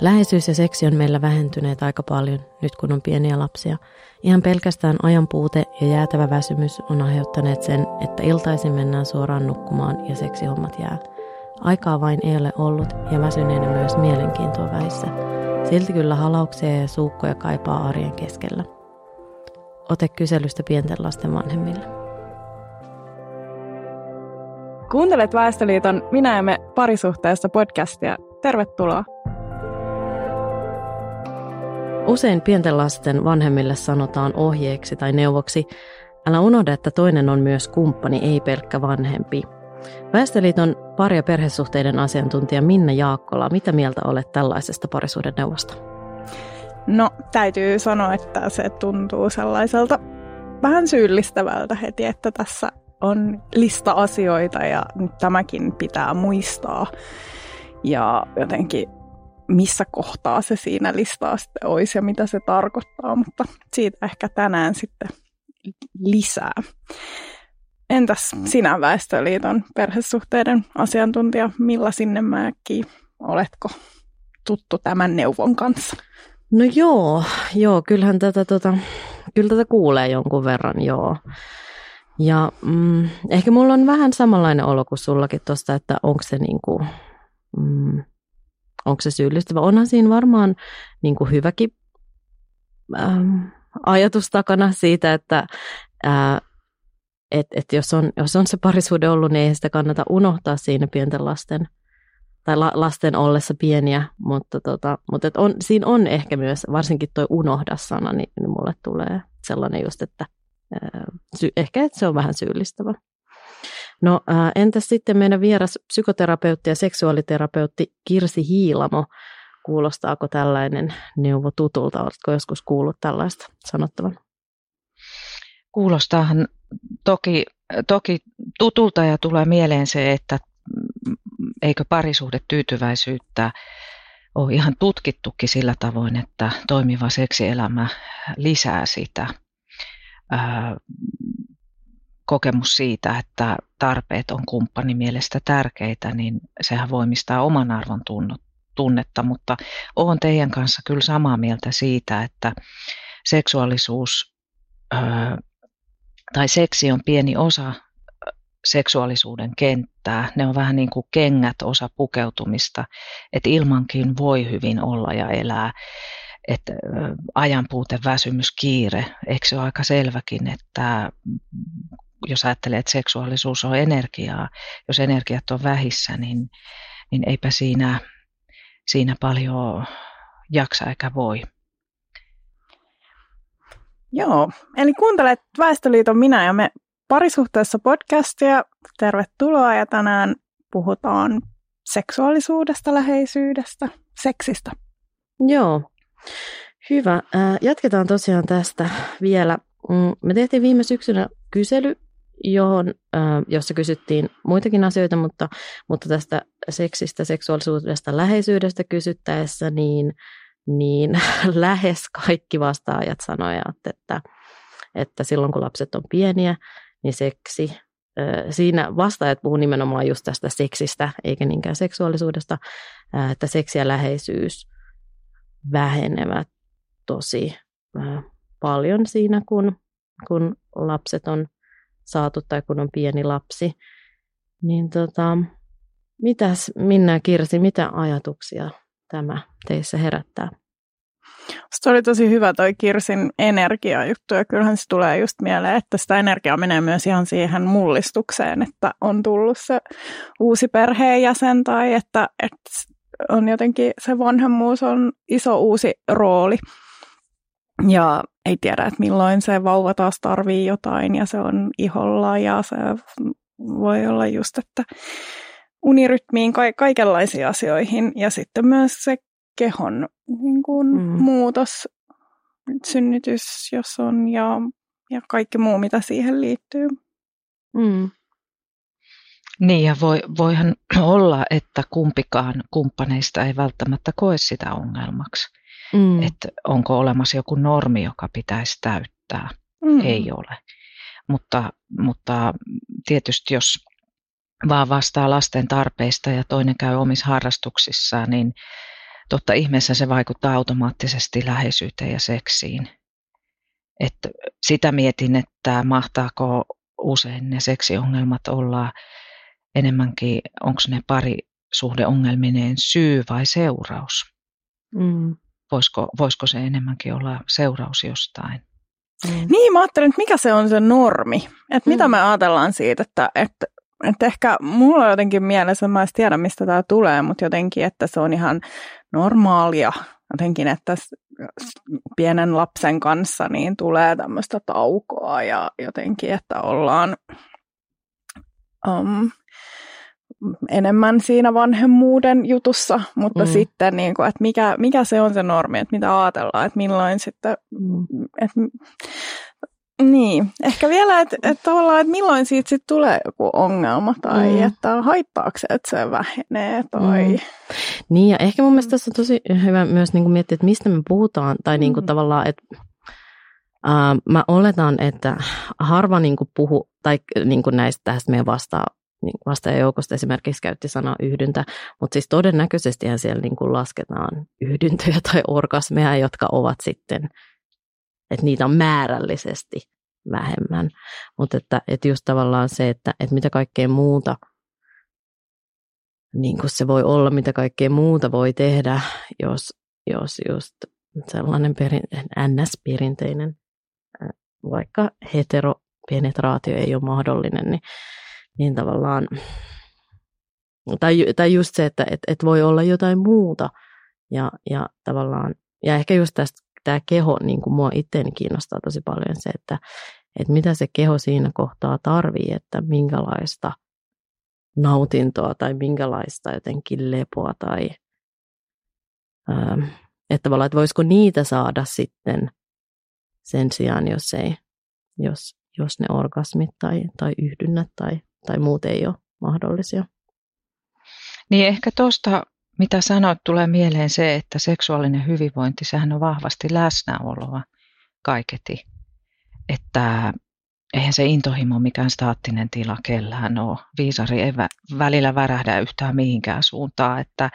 Läheisyys ja seksi on meillä vähentyneet aika paljon nyt kun on pieniä lapsia. Ihan pelkästään ajan puute ja jäätävä väsymys on aiheuttaneet sen, että iltaisin mennään suoraan nukkumaan ja seksihommat jää. Aikaa vain ei ole ollut ja väsyneenä myös mielenkiintoa väissä. Silti kyllä halauksia ja suukkoja kaipaa arjen keskellä. Ote kyselystä pienten lasten vanhemmille. Kuuntelet Väestöliiton Minä ja me parisuhteessa podcastia. Tervetuloa! Usein pienten lasten vanhemmille sanotaan ohjeeksi tai neuvoksi, älä unohda, että toinen on myös kumppani, ei pelkkä vanhempi. Väestöliiton pari- ja perhesuhteiden asiantuntija Minna Jaakkola, mitä mieltä olet tällaisesta parisuuden neuvosta? No, täytyy sanoa, että se tuntuu sellaiselta vähän syyllistävältä heti, että tässä on lista asioita ja nyt tämäkin pitää muistaa. Ja jotenkin missä kohtaa se siinä listaa sitten olisi ja mitä se tarkoittaa, mutta siitä ehkä tänään sitten lisää. Entäs sinä Väestöliiton perhesuhteiden asiantuntija Milla Sinnemäki, oletko tuttu tämän neuvon kanssa? No joo, joo kyllähän tätä, tota, kyllä tätä kuulee jonkun verran, joo. Ja mm, ehkä mulla on vähän samanlainen olo kuin sullakin tuosta, että onko se niinku, mm, onko se syyllistävä. Onhan siinä varmaan niin kuin hyväkin ähm, ajatus takana siitä, että äh, et, et jos, on, jos on se parisuhde ollut, niin ei sitä kannata unohtaa siinä pienten lasten tai la, lasten ollessa pieniä, mutta, tota, mutta et on, siinä on ehkä myös, varsinkin tuo unohda-sana, niin, niin mulle tulee sellainen just, että äh, sy, ehkä että se on vähän syyllistävä. No ää, entäs sitten meidän vieras psykoterapeutti ja seksuaaliterapeutti Kirsi Hiilamo. Kuulostaako tällainen neuvo tutulta? Oletko joskus kuullut tällaista sanottavan? Kuulostaahan toki, toki tutulta ja tulee mieleen se, että eikö parisuhde tyytyväisyyttä ole ihan tutkittukin sillä tavoin, että toimiva seksielämä lisää sitä kokemus siitä, että tarpeet on kumppanin mielestä tärkeitä, niin sehän voimistaa oman arvon tunnetta, mutta olen teidän kanssa kyllä samaa mieltä siitä, että seksuaalisuus tai seksi on pieni osa seksuaalisuuden kenttää. Ne on vähän niin kuin kengät osa pukeutumista, että ilmankin voi hyvin olla ja elää. Että ajanpuute, väsymys, kiire, eikö se ole aika selväkin, että jos ajattelee, että seksuaalisuus on energiaa, jos energiat on vähissä, niin, niin eipä siinä, siinä paljon jaksa eikä voi. Joo, eli kuuntelet Väestöliiton Minä ja me parisuhteessa podcastia. Tervetuloa ja tänään puhutaan seksuaalisuudesta, läheisyydestä, seksistä. Joo, hyvä. Jatketaan tosiaan tästä vielä. Mm, me tehtiin viime syksynä kysely johon, jossa kysyttiin muitakin asioita, mutta, mutta tästä seksistä, seksuaalisuudesta, läheisyydestä kysyttäessä, niin, niin lähes kaikki vastaajat sanoivat, että, että silloin kun lapset on pieniä, niin seksi, siinä vastaajat puhuu nimenomaan just tästä seksistä, eikä niinkään seksuaalisuudesta, että seksi ja läheisyys vähenevät tosi paljon siinä, kun, kun lapset on saatu tai kun on pieni lapsi. Niin tota, mitäs Minna Kirsi, mitä ajatuksia tämä teissä herättää? Se oli tosi hyvä toi Kirsin energiajuttu ja kyllähän se tulee just mieleen, että sitä energiaa menee myös ihan siihen mullistukseen, että on tullut se uusi perheenjäsen tai että, että on jotenkin se vanhemmuus on iso uusi rooli. Ja ei tiedä, että milloin se vauva taas tarvii jotain ja se on iholla ja se voi olla just, että unirytmiin ka- kaikenlaisiin asioihin ja sitten myös se kehon niin kuin mm. muutos, synnytys, jos on ja, ja kaikki muu, mitä siihen liittyy. Mm. Niin ja voi, voihan olla, että kumpikaan kumppaneista ei välttämättä koe sitä ongelmaksi. Mm. Että onko olemassa joku normi, joka pitäisi täyttää. Mm. Ei ole. Mutta, mutta tietysti jos vaan vastaa lasten tarpeista ja toinen käy omissa harrastuksissaan, niin totta ihmeessä se vaikuttaa automaattisesti läheisyyteen ja seksiin. että sitä mietin, että mahtaako usein ne seksiongelmat olla enemmänkin, onko ne pari suhdeongelmineen syy vai seuraus. Mm. Voisiko, voisiko se enemmänkin olla seuraus jostain? Mm. Niin, mä ajattelin, että mikä se on se normi. Että mm. mitä me ajatellaan siitä, että, että, että ehkä mulla on jotenkin mielessä, mä en tiedä mistä tämä tulee, mutta jotenkin, että se on ihan normaalia. Jotenkin, että pienen lapsen kanssa niin tulee tämmöistä taukoa ja jotenkin, että ollaan um, enemmän siinä vanhemmuuden jutussa, mutta mm. sitten, niin kuin, että mikä, mikä se on se normi, että mitä ajatellaan, että milloin sitten, mm. että, niin, ehkä vielä, että, että tavallaan, että milloin siitä sitten tulee joku ongelma tai mm. että haittaako se, että se vähenee tai... Mm. Niin ja ehkä mun mielestä tässä on tosi hyvä myös niin kuin miettiä, että mistä me puhutaan tai niin kuin mm. tavallaan, että Uh, mä oletan, että harva niin kuin puhu, tai niin kuin näistä tästä meidän vastaa, niin vastaajajoukosta esimerkiksi käytti sanaa yhdyntä, mutta siis todennäköisesti siellä niin kuin lasketaan yhdyntöjä tai orgasmeja, jotka ovat sitten, että niitä on määrällisesti vähemmän. Mutta että, että just tavallaan se, että, että mitä kaikkea muuta, niin kuin se voi olla, mitä kaikkea muuta voi tehdä, jos, jos just sellainen perin, NS-perinteinen, vaikka heteropenetraatio ei ole mahdollinen, niin niin tavallaan, tai, tai just se, että et, et voi olla jotain muuta. Ja, ja tavallaan, ja ehkä just tästä tämä keho, niin kuin mua itseäni kiinnostaa tosi paljon se, että, että mitä se keho siinä kohtaa tarvii, että minkälaista nautintoa tai minkälaista jotenkin lepoa tai ää, että tavallaan, että voisiko niitä saada sitten sen sijaan, jos ei, jos, jos ne orgasmit tai, tai yhdynnät tai tai muut ei ole mahdollisia. Niin ehkä tuosta, mitä sanoit, tulee mieleen se, että seksuaalinen hyvinvointi, sehän on vahvasti läsnäoloa kaiketi. Että eihän se intohimo mikään staattinen tila kellään ole. Viisari ei välillä värähdä yhtään mihinkään suuntaan, että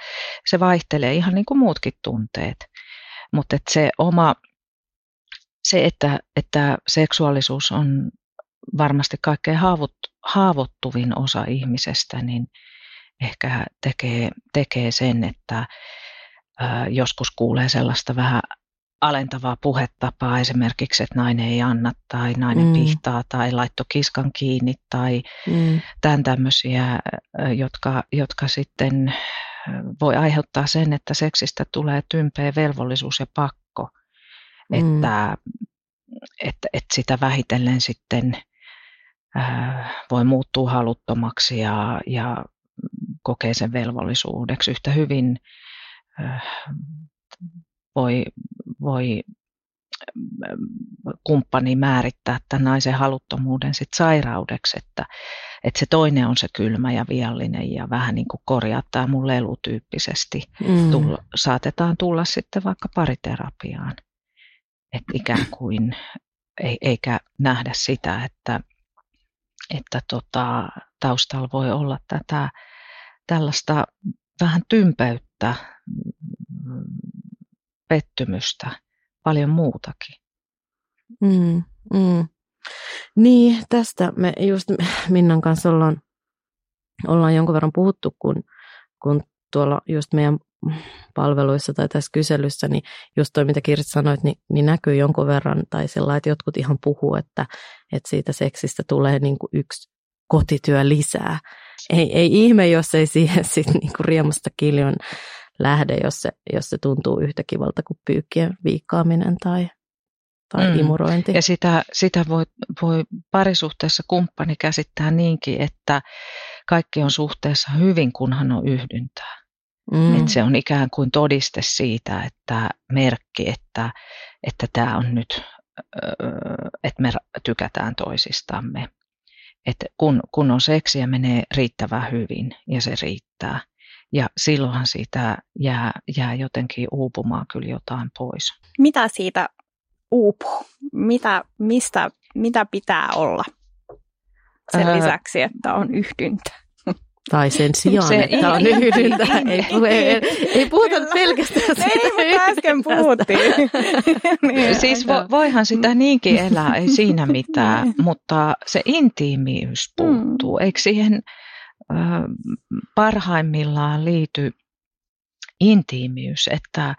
se vaihtelee ihan niin kuin muutkin tunteet. Mutta se oma, se että, että seksuaalisuus on varmasti kaikkein haavoittuvin osa ihmisestä, niin ehkä tekee, tekee sen, että joskus kuulee sellaista vähän alentavaa puhetapaa, esimerkiksi, että nainen ei anna tai nainen mm. pihtaa tai laitto kiskan kiinni tai mm. tämän tämmöisiä, jotka, jotka sitten voi aiheuttaa sen, että seksistä tulee tympeä velvollisuus ja pakko, mm. että, että, että sitä vähitellen sitten Äh, voi muuttua haluttomaksi ja, ja kokee sen velvollisuudeksi. Yhtä hyvin äh, voi, voi äh, kumppani määrittää tämän naisen haluttomuuden sit sairaudeksi, että, että se toinen on se kylmä ja viallinen ja vähän niin kuin korjaa tämä mun lelu tyyppisesti. Mm. Tulla, saatetaan tulla sitten vaikka pariterapiaan. Että ikään kuin eikä nähdä sitä, että että tota, taustalla voi olla tätä tällaista vähän tympeyttä, mm, pettymystä, paljon muutakin. Mm, mm. Niin, tästä me just Minnan kanssa ollaan, ollaan jonkun verran puhuttu, kun, kun tuolla just meidän palveluissa tai tässä kyselyssä, niin just toi, mitä Kirsi sanoit, niin, niin näkyy jonkun verran, tai sillä että jotkut ihan puhuu, että, että siitä seksistä tulee niin kuin yksi kotityö lisää. Ei, ei ihme, jos ei siihen sitten niin kuin riemusta kiljon lähde, jos se, jos se tuntuu yhtä kivalta kuin pyykkien viikkaaminen tai, tai mm. imurointi. Ja sitä, sitä voi, voi parisuhteessa kumppani käsittää niinkin, että kaikki on suhteessa hyvin, kunhan on yhdyntää. Mm. Että se on ikään kuin todiste siitä, että merkki, että, että tämä on nyt, että me tykätään toisistamme. Että kun, kun on seksiä, menee riittävän hyvin ja se riittää. Ja silloinhan siitä jää, jää jotenkin uupumaan kyllä jotain pois. Mitä siitä uupuu? Mitä, mistä, mitä pitää olla sen lisäksi, että on yhdyntä? Tai sen sijaan, se, että on yhdyntä. Ei, ei, ei puhuta Kyllä. pelkästään siitä. Ei, mutta äsken puhuttiin. niin, siis vo, voihan sitä niinkin elää, ei siinä mitään, niin. mutta se intiimiys puuttuu. Mm. Eikö siihen äh, parhaimmillaan liity intiimiys, että,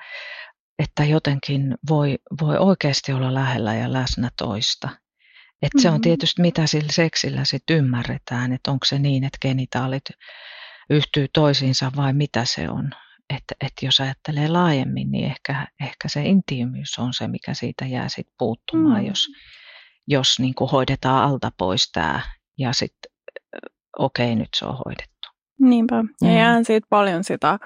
että jotenkin voi, voi oikeasti olla lähellä ja läsnä toista. Et mm-hmm. Se on mm-hmm. tietysti mitä sillä seksillä sitten ymmärretään, että onko se niin, että genitaalit yhtyy toisiinsa vai mitä se on. Että et jos ajattelee laajemmin, niin ehkä, ehkä se intiimiys on se, mikä siitä jää sit puuttumaan, mm. jos, jos niin kuin hoidetaan alta pois tämä ja sitten okei, okay, nyt se on hoidettu. Niinpä. Ja mm. jään siitä paljon sitä,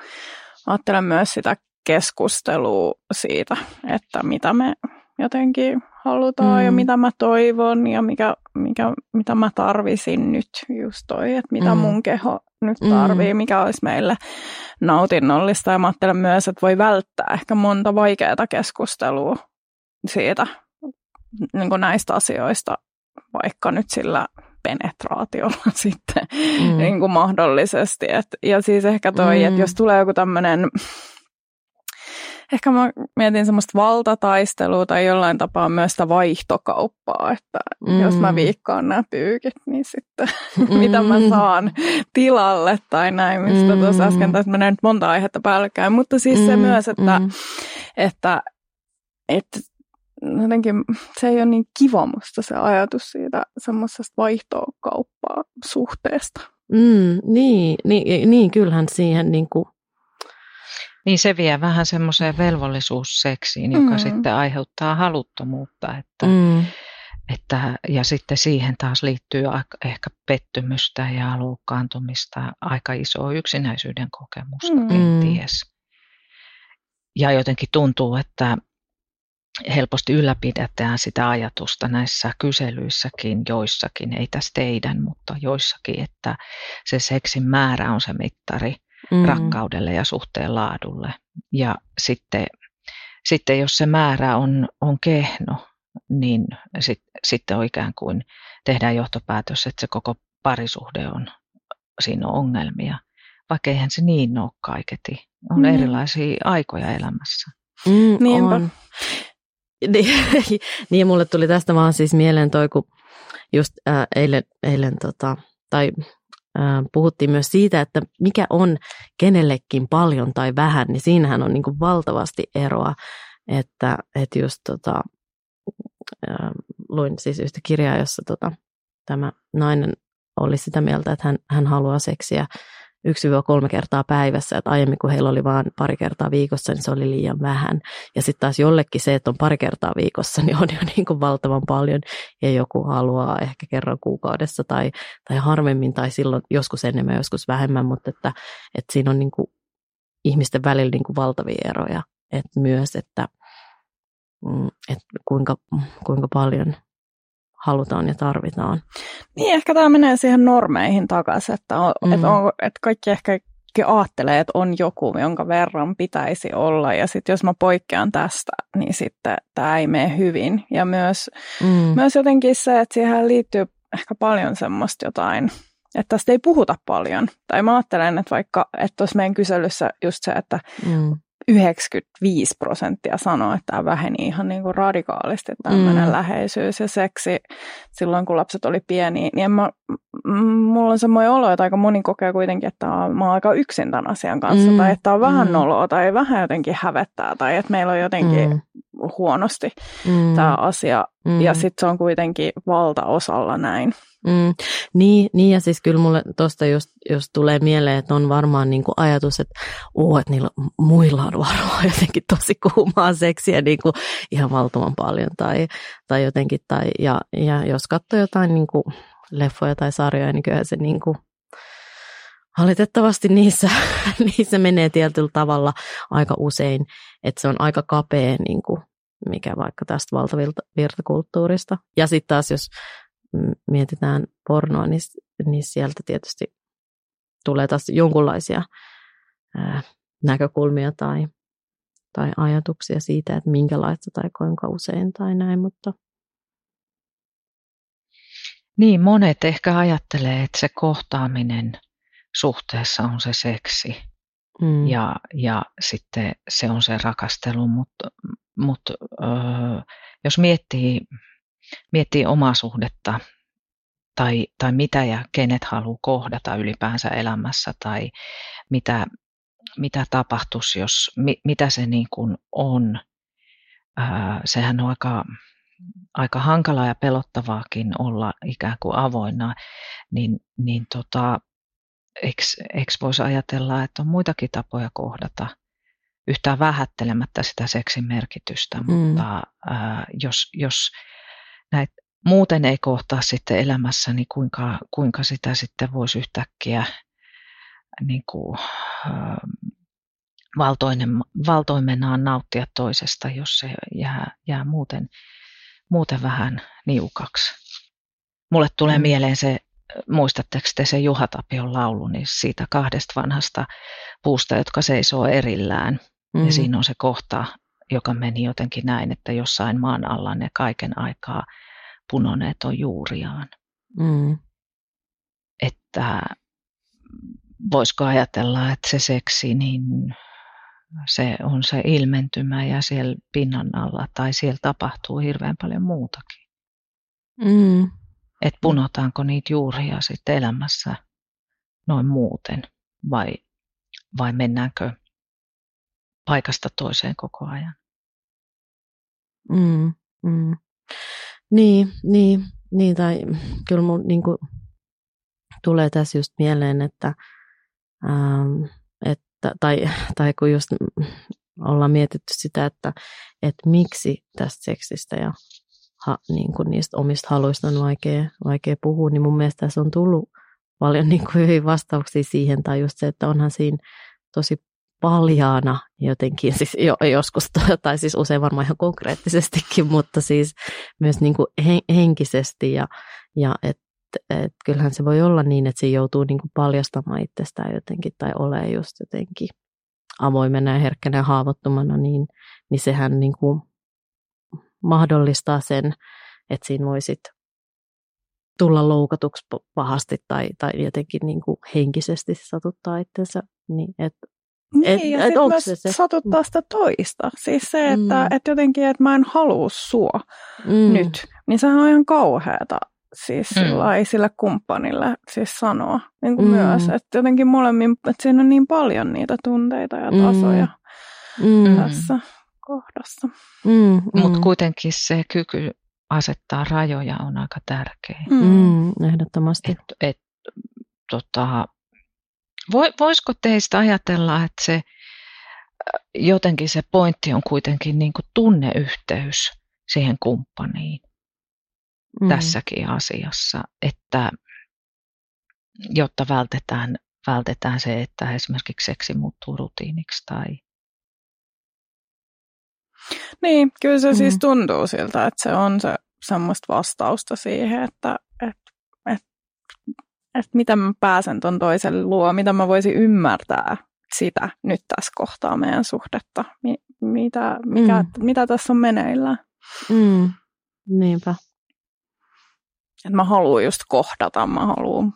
ajattelen myös sitä keskustelua siitä, että mitä me jotenkin halutaan mm. ja mitä mä toivon ja mikä, mikä, mitä mä tarvisin nyt just toi, että mitä mm. mun keho nyt mm. tarvii, mm. mikä olisi meille nautinnollista. Ja mä ajattelen myös, että voi välttää ehkä monta vaikeaa keskustelua siitä niin kuin näistä asioista, vaikka nyt sillä penetraatiolla sitten mm. niin kuin mahdollisesti. Et, ja siis ehkä toi, mm. että jos tulee joku tämmöinen ehkä mä mietin semmoista valtataistelua tai jollain tapaa myös sitä vaihtokauppaa, että mm. jos mä viikkaan nämä pyykit, niin sitten mm. mitä mä saan tilalle tai näin, mistä mm. tuossa äsken taisi mennä nyt monta aihetta päällekkäin, mutta siis mm. se myös, että, mm. että, että jotenkin se ei ole niin kiva musta se ajatus siitä semmoisesta vaihtokauppaa suhteesta. Mm, niin, niin, niin, kyllähän siihen niin kuin niin se vie vähän semmoiseen velvollisuusseksiin, joka mm. sitten aiheuttaa haluttomuutta. Että, mm. että, ja sitten siihen taas liittyy ehkä pettymystä ja loukkaantumista, aika iso yksinäisyyden kokemusta mm. kenties. Ja jotenkin tuntuu, että helposti ylläpidetään sitä ajatusta näissä kyselyissäkin, joissakin, ei tässä teidän, mutta joissakin, että se seksin määrä on se mittari mm. rakkaudelle ja suhteen laadulle. Ja sitten, sitten jos se määrä on, on kehno, niin sit, sitten on ikään kuin tehdään johtopäätös, että se koko parisuhde on, siinä on ongelmia. Vaikka eihän se niin ole kaiketi. On mm. erilaisia aikoja elämässä. Mm, Niinpä. On. Niin, niin, mulle tuli tästä vaan siis mieleen toi, kun just äh, eilen, eilen tota, tai puhuttiin myös siitä, että mikä on kenellekin paljon tai vähän, niin siinähän on niin kuin valtavasti eroa, että, että just tota, luin siis yhtä kirjaa, jossa tota, tämä nainen oli sitä mieltä, että hän, hän haluaa seksiä 1-3 kertaa päivässä, että aiemmin kun heillä oli vain pari kertaa viikossa, niin se oli liian vähän. Ja sitten taas jollekin se, että on pari kertaa viikossa, niin on jo niin kuin valtavan paljon, ja joku haluaa ehkä kerran kuukaudessa tai, tai harvemmin, tai silloin joskus enemmän, joskus vähemmän, mutta että, että siinä on niin kuin ihmisten välillä niin kuin valtavia eroja. Että myös, että, mm, että kuinka, kuinka paljon halutaan ja tarvitaan. Niin, ehkä tämä menee siihen normeihin takaisin, että, on, mm. että, on, että kaikki ehkä ajattelee, että on joku, jonka verran pitäisi olla, ja sitten jos mä poikkean tästä, niin sitten tämä ei mene hyvin. Ja myös, mm. myös jotenkin se, että siihen liittyy ehkä paljon semmoista jotain, että tästä ei puhuta paljon. Tai mä ajattelen, että vaikka, että tuossa meidän kyselyssä just se, että mm. 95 prosenttia sanoo, että tämä väheni ihan niin kuin radikaalisti tämmöinen mm. läheisyys ja seksi silloin, kun lapset oli pieniä. Niin mä, mulla on semmoinen olo, että aika moni kokee kuitenkin, että mä oon aika yksin tämän asian kanssa mm. tai että on vähän mm. noloa tai vähän jotenkin hävettää tai että meillä on jotenkin mm. Huonosti mm. tämä asia mm. ja sitten se on kuitenkin valtaosalla näin. Mm, niin, niin, ja siis kyllä mulle tuosta just, just tulee mieleen, että on varmaan niin kuin ajatus, että, oo, että niillä muilla on varmaan jotenkin tosi kuumaa seksiä niin kuin ihan valtavan paljon. Tai, tai jotenkin, tai, ja, ja jos katsoo jotain niin kuin leffoja tai sarjoja, niin kyllä se niin kuin, valitettavasti niissä, niissä menee tietyllä tavalla aika usein, että se on aika kapea, niin kuin, mikä vaikka tästä valtavirtakulttuurista. Ja sitten taas, jos mietitään pornoa, niin, niin sieltä tietysti tulee taas jonkunlaisia ää, näkökulmia tai, tai ajatuksia siitä, että minkälaista tai kuinka usein tai näin, mutta niin, monet ehkä ajattelee, että se kohtaaminen suhteessa on se seksi. Mm. Ja, ja sitten se on se rakastelu, mutta, mutta jos miettii, miettii omaa suhdetta tai, tai mitä ja kenet haluaa kohdata ylipäänsä elämässä tai mitä, mitä tapahtuisi, jos, mi, mitä se niin kuin on, ää, sehän on aika, aika hankalaa ja pelottavaakin olla ikään kuin avoinna, niin, niin tota, eikö, eikö voisi ajatella, että on muitakin tapoja kohdata yhtään vähättelemättä sitä seksin merkitystä, mm. mutta ää, jos, jos näitä muuten ei kohtaa sitten elämässä, niin kuinka, kuinka sitä sitten voisi yhtäkkiä niin kuin, ää, valtoinen, valtoimenaan nauttia toisesta, jos se jää, jää muuten, muuten vähän niukaksi. Mulle tulee mm. mieleen se muistatteko te se Juha Tapion laulu niin siitä kahdesta vanhasta puusta, jotka seisoo erillään. Mm. Ja siinä on se kohta, joka meni jotenkin näin, että jossain maan alla ne kaiken aikaa punoneet on juuriaan. Mm. Että voisiko ajatella, että se seksi, niin se on se ilmentymä ja siellä pinnan alla tai siellä tapahtuu hirveän paljon muutakin. Mm että punotaanko niitä juuria sitten elämässä noin muuten vai, vai mennäänkö paikasta toiseen koko ajan. Mm, mm. Niin, niin, niin, tai kyllä mun niin kuin, tulee tässä just mieleen, että, ähm, että tai, tai kun just ollaan mietitty sitä, että, että miksi tästä seksistä ja ha, niin kuin niistä omista haluista on vaikea, vaikea puhua, niin mun mielestä tässä on tullut paljon niin kuin hyvin vastauksia siihen, tai just se, että onhan siinä tosi paljaana jotenkin, siis jo, joskus, tai siis usein varmaan ihan konkreettisestikin, mutta siis myös niin kuin henkisesti, ja, ja että et kyllähän se voi olla niin, että se joutuu niin kuin paljastamaan itsestään jotenkin, tai ole just jotenkin avoimena ja herkkänä ja haavoittumana, niin, niin sehän niin kuin mahdollistaa sen, että siinä voisit tulla loukatuksi pahasti tai, tai jotenkin niin kuin henkisesti satuttaa itsensä. Niin, et, niin, et, ja et, myös se se? satuttaa sitä toista. Siis se, että mm. et jotenkin, että mä en halua sua mm. nyt, niin sehän on ihan kauheata siis mm. sillä, kumppanille siis sanoa niin kuin mm. myös. Että jotenkin molemmin, että siinä on niin paljon niitä tunteita ja tasoja mm. tässä kohdassa. Mm, mm. Mutta kuitenkin se kyky asettaa rajoja on aika tärkeä. Mm, mm ehdottomasti. Et, et, tota, voisiko teistä ajatella, että se jotenkin se pointti on kuitenkin niin kuin tunneyhteys siihen kumppaniin mm. tässäkin asiassa, että jotta vältetään, vältetään se, että esimerkiksi seksi muuttuu rutiiniksi tai niin, kyllä se siis mm. siis tuntuu siltä, että se on se semmoista vastausta siihen, että et, et, et mitä mä pääsen ton toisen luo, mitä mä voisin ymmärtää sitä nyt tässä kohtaa meidän suhdetta, mi, mitä, mikä, mm. mitä tässä on meneillään. Mm. Niinpä. Et mä haluan just kohdata, mä haluan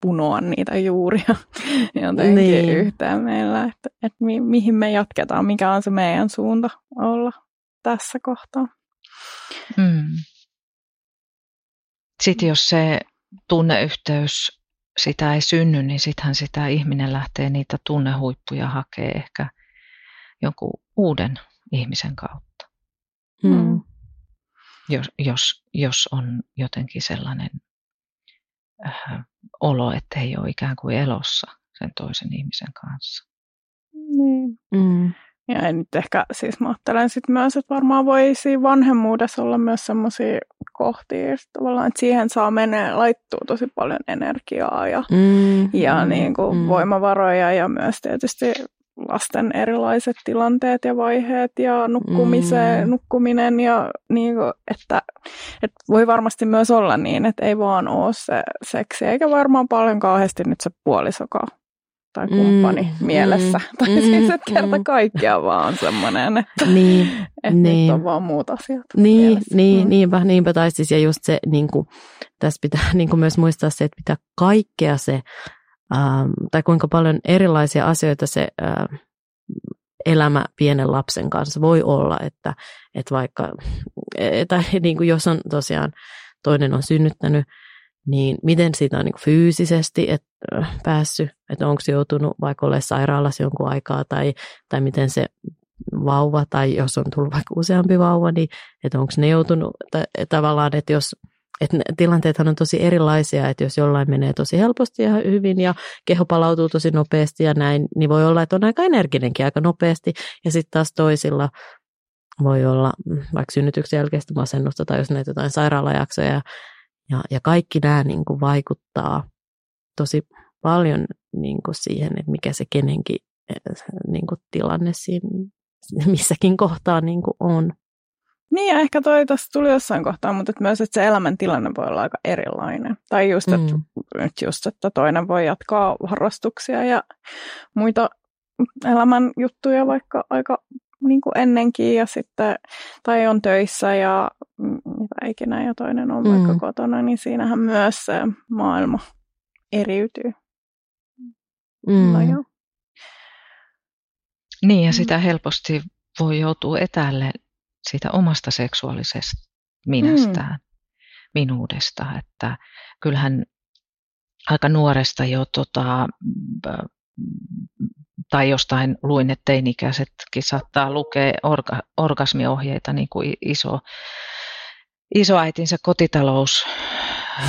punoa niitä juuria jotenkin niin. yhteen meillä, että, että mi, mihin me jatketaan, mikä on se meidän suunta olla tässä kohtaa. Mm. Sitten jos se tunneyhteys sitä ei synny, niin sittenhän sitä ihminen lähtee niitä tunnehuippuja hakee ehkä jonkun uuden ihmisen kautta. Mm. Jos, jos, jos on jotenkin sellainen olo, että ei ole ikään kuin elossa sen toisen ihmisen kanssa. Niin. Mm. Ja nyt ehkä, siis mä ajattelen sit myös, että varmaan voisi vanhemmuudessa olla myös sellaisia kohtia, että tavallaan, että siihen saa menee, laittua tosi paljon energiaa ja, mm, ja mm, niin kuin mm. voimavaroja ja myös tietysti lasten erilaiset tilanteet ja vaiheet ja nukkumiseen, mm. nukkuminen ja niin kuin, että, että voi varmasti myös olla niin, että ei vaan ole se seksi, eikä varmaan paljon kauheasti nyt se puolisokaan tai mm, kumppani mm, mielessä. Mm, tai mm, siis, että kerta mm. kaikkiaan vaan semmoinen, että, niin, että niin. nyt on vaan muut asiat Niin, niin mm. niinpä, niinpä. Tai siis ja just se, niin kuin, tässä pitää niin kuin myös muistaa se, että pitää kaikkea se ähm, tai kuinka paljon erilaisia asioita se äh, elämä pienen lapsen kanssa voi olla, että, että vaikka, tai niin kuin jos on tosiaan toinen on synnyttänyt, niin miten siitä on niin fyysisesti et, äh, päässyt, että onko se joutunut vaikka olemaan sairaalassa jonkun aikaa, tai, tai miten se vauva, tai jos on tullut vaikka useampi vauva, niin että onko ne joutunut, tai, tavallaan, että jos et tilanteethan on tosi erilaisia, että jos jollain menee tosi helposti ja hyvin ja keho palautuu tosi nopeasti ja näin, niin voi olla, että on aika energinenkin aika nopeasti. Ja sitten taas toisilla voi olla mm, vaikka synnytyksen jälkeistä masennusta tai jos näitä jotain sairaalajaksoja. Ja, ja, ja kaikki nämä niin kuin vaikuttaa tosi paljon niin kuin siihen, että mikä se kenenkin eh, niin kuin tilanne siinä missäkin kohtaa niin kuin on. Niin, ja ehkä toi tuossa tuli jossain kohtaa, mutta että myös, että se elämäntilanne voi olla aika erilainen. Tai just, että, mm. nyt just, että toinen voi jatkaa harrastuksia ja muita elämän juttuja vaikka aika niin kuin ennenkin ja sitten, tai on töissä ja mitä ikinä ja toinen on mm. vaikka kotona, niin siinähän myös se maailma eriytyy. Mm. No joo. Niin ja sitä helposti voi joutua etäälle siitä omasta seksuaalisesta minästään, mm. minuudesta. Että kyllähän aika nuoresta jo tota, tai jostain luin, että teinikäisetkin saattaa lukea orga, orgasmiohjeita niin kuin iso, isoäitinsä kotitalous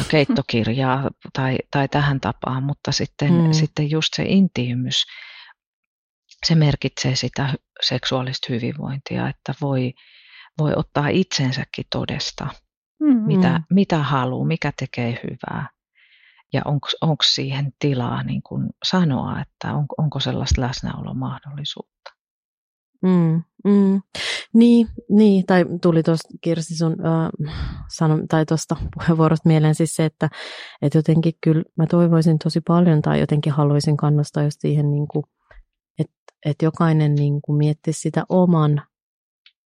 keittokirjaa tai, tai tähän tapaan, mutta sitten, mm. sitten just se intiimys, se merkitsee sitä seksuaalista hyvinvointia, että voi, voi ottaa itsensäkin todesta, mm-hmm. mitä, mitä haluaa, mikä tekee hyvää. Ja onko siihen tilaa niin kun sanoa, että on, onko sellaista läsnäolomahdollisuutta. Mm, mm. Niin, niin, tai tuli tuosta Kirsi sun äh, sano, tai tuosta puheenvuorosta mieleen siis se, että, että jotenkin kyllä mä toivoisin tosi paljon tai jotenkin haluaisin kannustaa just siihen, niin kuin, että, että jokainen niin kuin miettisi sitä oman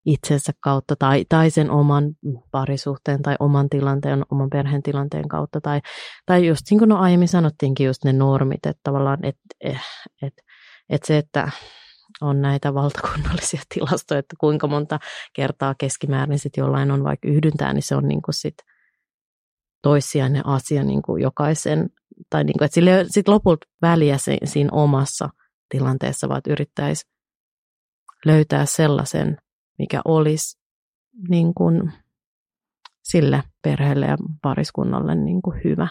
itsensä kautta tai, tai sen oman parisuhteen tai oman tilanteen, oman perheen tilanteen kautta. Tai, tai just niin kuin no aiemmin sanottiinkin just ne normit, että tavallaan et, et, et, et se, että on näitä valtakunnallisia tilastoja, että kuinka monta kertaa keskimäärin sit jollain on vaikka yhdyntää, niin se on niin kuin sit toissijainen asia niin kuin jokaisen, tai niin kuin, että sillä ei sit lopulta väliä siinä omassa tilanteessa, vaan yrittäisi löytää sellaisen mikä olisi niin kuin sille perheelle ja pariskunnalle niin kuin hyvä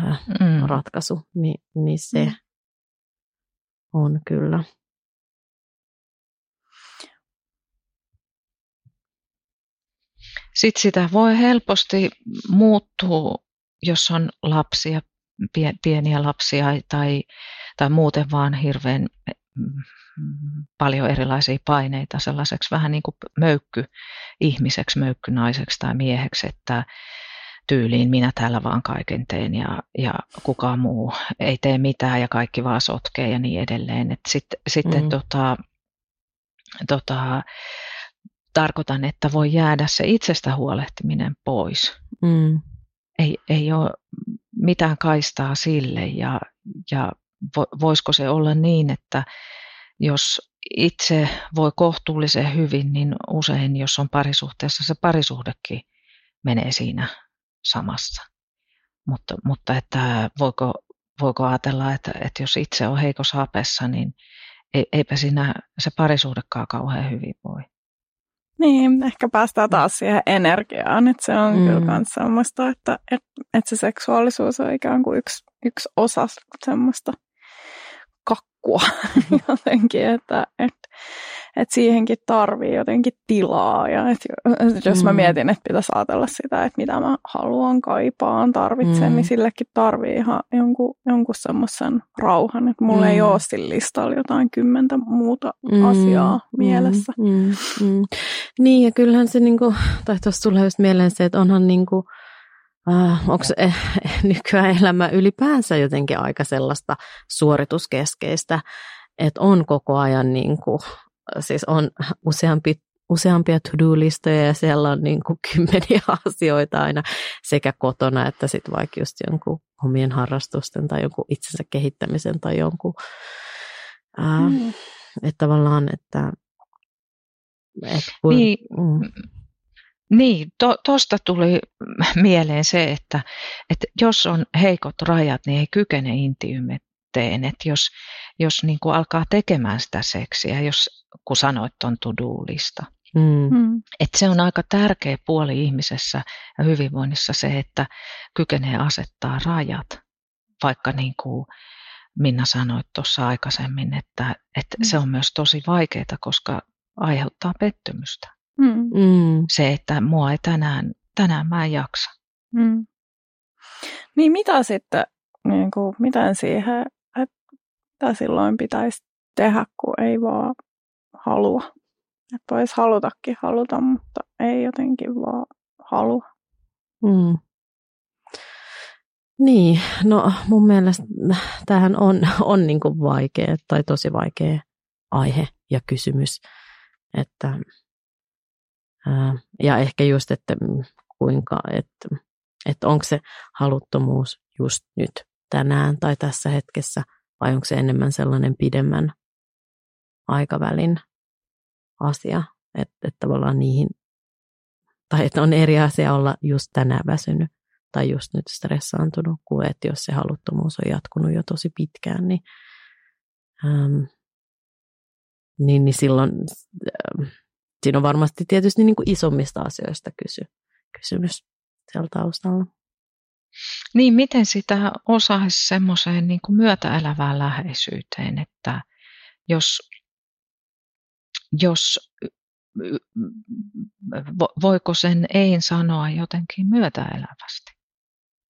mm. ratkaisu, niin, niin se mm. on kyllä. Sitten sitä voi helposti muuttua, jos on lapsia, pieniä lapsia tai, tai muuten vaan hirveän paljon erilaisia paineita sellaiseksi vähän niin kuin möykky ihmiseksi, naiseksi tai mieheksi, että tyyliin minä täällä vaan kaiken teen ja, ja kukaan muu ei tee mitään ja kaikki vaan sotkee ja niin edelleen. Et sit, sitten mm. tota, tota, tarkoitan, että voi jäädä se itsestä huolehtiminen pois. Mm. Ei, ei ole mitään kaistaa sille ja, ja voisiko se olla niin, että jos itse voi kohtuullisen hyvin, niin usein jos on parisuhteessa, se parisuhdekin menee siinä samassa. Mutta, mutta että voiko, voiko ajatella, että, että jos itse on heikossa hapessa, niin eipä siinä se parisuhdekaan kauhean hyvin voi. Niin, ehkä päästään taas siihen energiaan, että se on mm. kyllä myös semmoista, että, että, että se seksuaalisuus on ikään kuin yksi, yksi osa semmoista kakkua jotenkin, että, että, että siihenkin tarvii jotenkin tilaa. Ja että jos mä mm. mietin, että pitäisi ajatella sitä, että mitä mä haluan, kaipaan, tarvitsen, mm. niin sillekin tarvii ihan jonkun, jonkun semmoisen rauhan, että mulla mm. ei ole sillä listalla jotain kymmentä muuta mm. asiaa mielessä. Mm. Mm. Mm. Niin ja kyllähän se, niinku, tai tuossa tulee just mieleen se, että onhan niinku, äh, onko eh, nykyään elämä ylipäänsä jotenkin aika sellaista suorituskeskeistä, että on koko ajan niin kuin, siis on useampi, useampia to-do-listoja ja siellä on niin kuin kymmeniä asioita aina sekä kotona että sitten vaikka just jonkun omien harrastusten tai jonkun itsensä kehittämisen tai jonkun. Ää, mm. Että tavallaan, että... Et kun, niin, mm. Niin tuosta to, tuli mieleen se, että, että jos on heikot rajat, niin ei kykene intiymteen. Että jos, jos niin kuin alkaa tekemään sitä seksiä, jos kun sanoit on to-do-lista, Mm. mm. Et se on aika tärkeä puoli ihmisessä ja hyvinvoinnissa se, että kykenee asettaa rajat, vaikka niin kuin Minna sanoi tuossa aikaisemmin, että, että mm. se on myös tosi vaikeaa, koska aiheuttaa pettymystä. Mm. mm. Se, että mua ei tänään, tänään mä en jaksa. Mm. Niin mitä sitten, niin kuin, miten siihen, että mitä silloin pitäisi tehdä, kun ei vaan halua? Että voisi halutakin haluta, mutta ei jotenkin vaan halua. Mm. Niin, no mun mielestä tämähän on, on niin kuin vaikea tai tosi vaikea aihe ja kysymys. Että, ja ehkä just, että kuinka, että, että onko se haluttomuus just nyt tänään tai tässä hetkessä vai onko se enemmän sellainen pidemmän aikavälin asia, että, että tavallaan niihin, tai että on eri asia olla just tänään väsynyt tai just nyt stressaantunut, kuin että jos se haluttomuus on jatkunut jo tosi pitkään, niin, ähm, niin, niin silloin ähm, siinä on varmasti tietysti niin kuin isommista asioista kysy, kysymys siellä taustalla. Niin, miten sitä osaisi semmoiseen niin kuin myötäelävään läheisyyteen, että jos, jos voiko sen ei sanoa jotenkin myötäelävästi?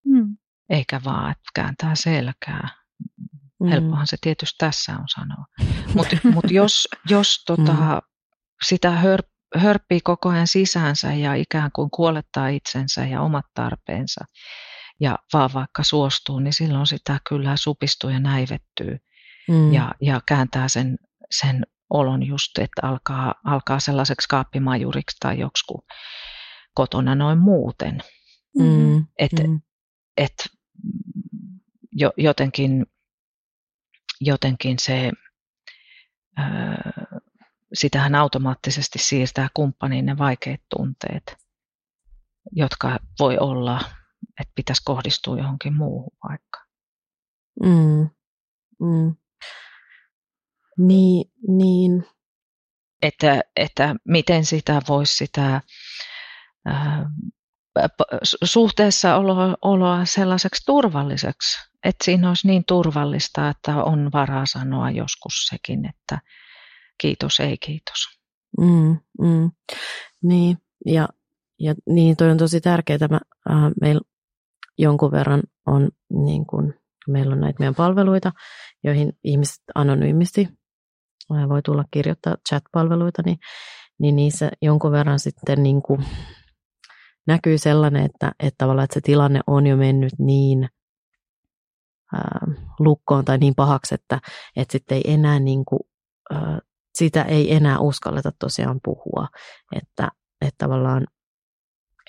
Mm. Eikä vaan, että kääntää selkää. Mm. Helppohan se tietysti tässä on sanoa. Mutta mut jos, jos tota, mm. Sitä hör, hörppii koko ajan sisäänsä ja ikään kuin kuolettaa itsensä ja omat tarpeensa ja vaan vaikka suostuu, niin silloin sitä kyllä supistuu ja näivettyy mm. ja, ja kääntää sen, sen olon just, että alkaa, alkaa sellaiseksi kaappimajuriksi tai joksikin kotona noin muuten. Mm. Että mm että jo, jotenkin, jotenkin se, ää, sitähän automaattisesti siirtää kumppaniin ne vaikeat tunteet, jotka voi olla, että pitäisi kohdistua johonkin muuhun vaikka. Mm. Mm. Niin, niin. Että, että miten sitä voisi sitä ää, suhteessa oloa, oloa sellaiseksi turvalliseksi, että siinä olisi niin turvallista, että on varaa sanoa joskus sekin, että kiitos, ei kiitos. Mm, mm. Niin, ja, ja niin toi on tosi tärkeää. Mä, äh, meillä jonkun verran on, niin kun, meillä on näitä meidän palveluita, joihin ihmiset anonyymisti äh, voi tulla kirjoittaa chat-palveluita, niin, niin niissä jonkun verran sitten niin kuin, näkyy sellainen, että, että tavallaan että se tilanne on jo mennyt niin ää, lukkoon tai niin pahaksi, että, että sitten ei enää niin kuin, ää, sitä ei enää uskalleta tosiaan puhua. Että, että tavallaan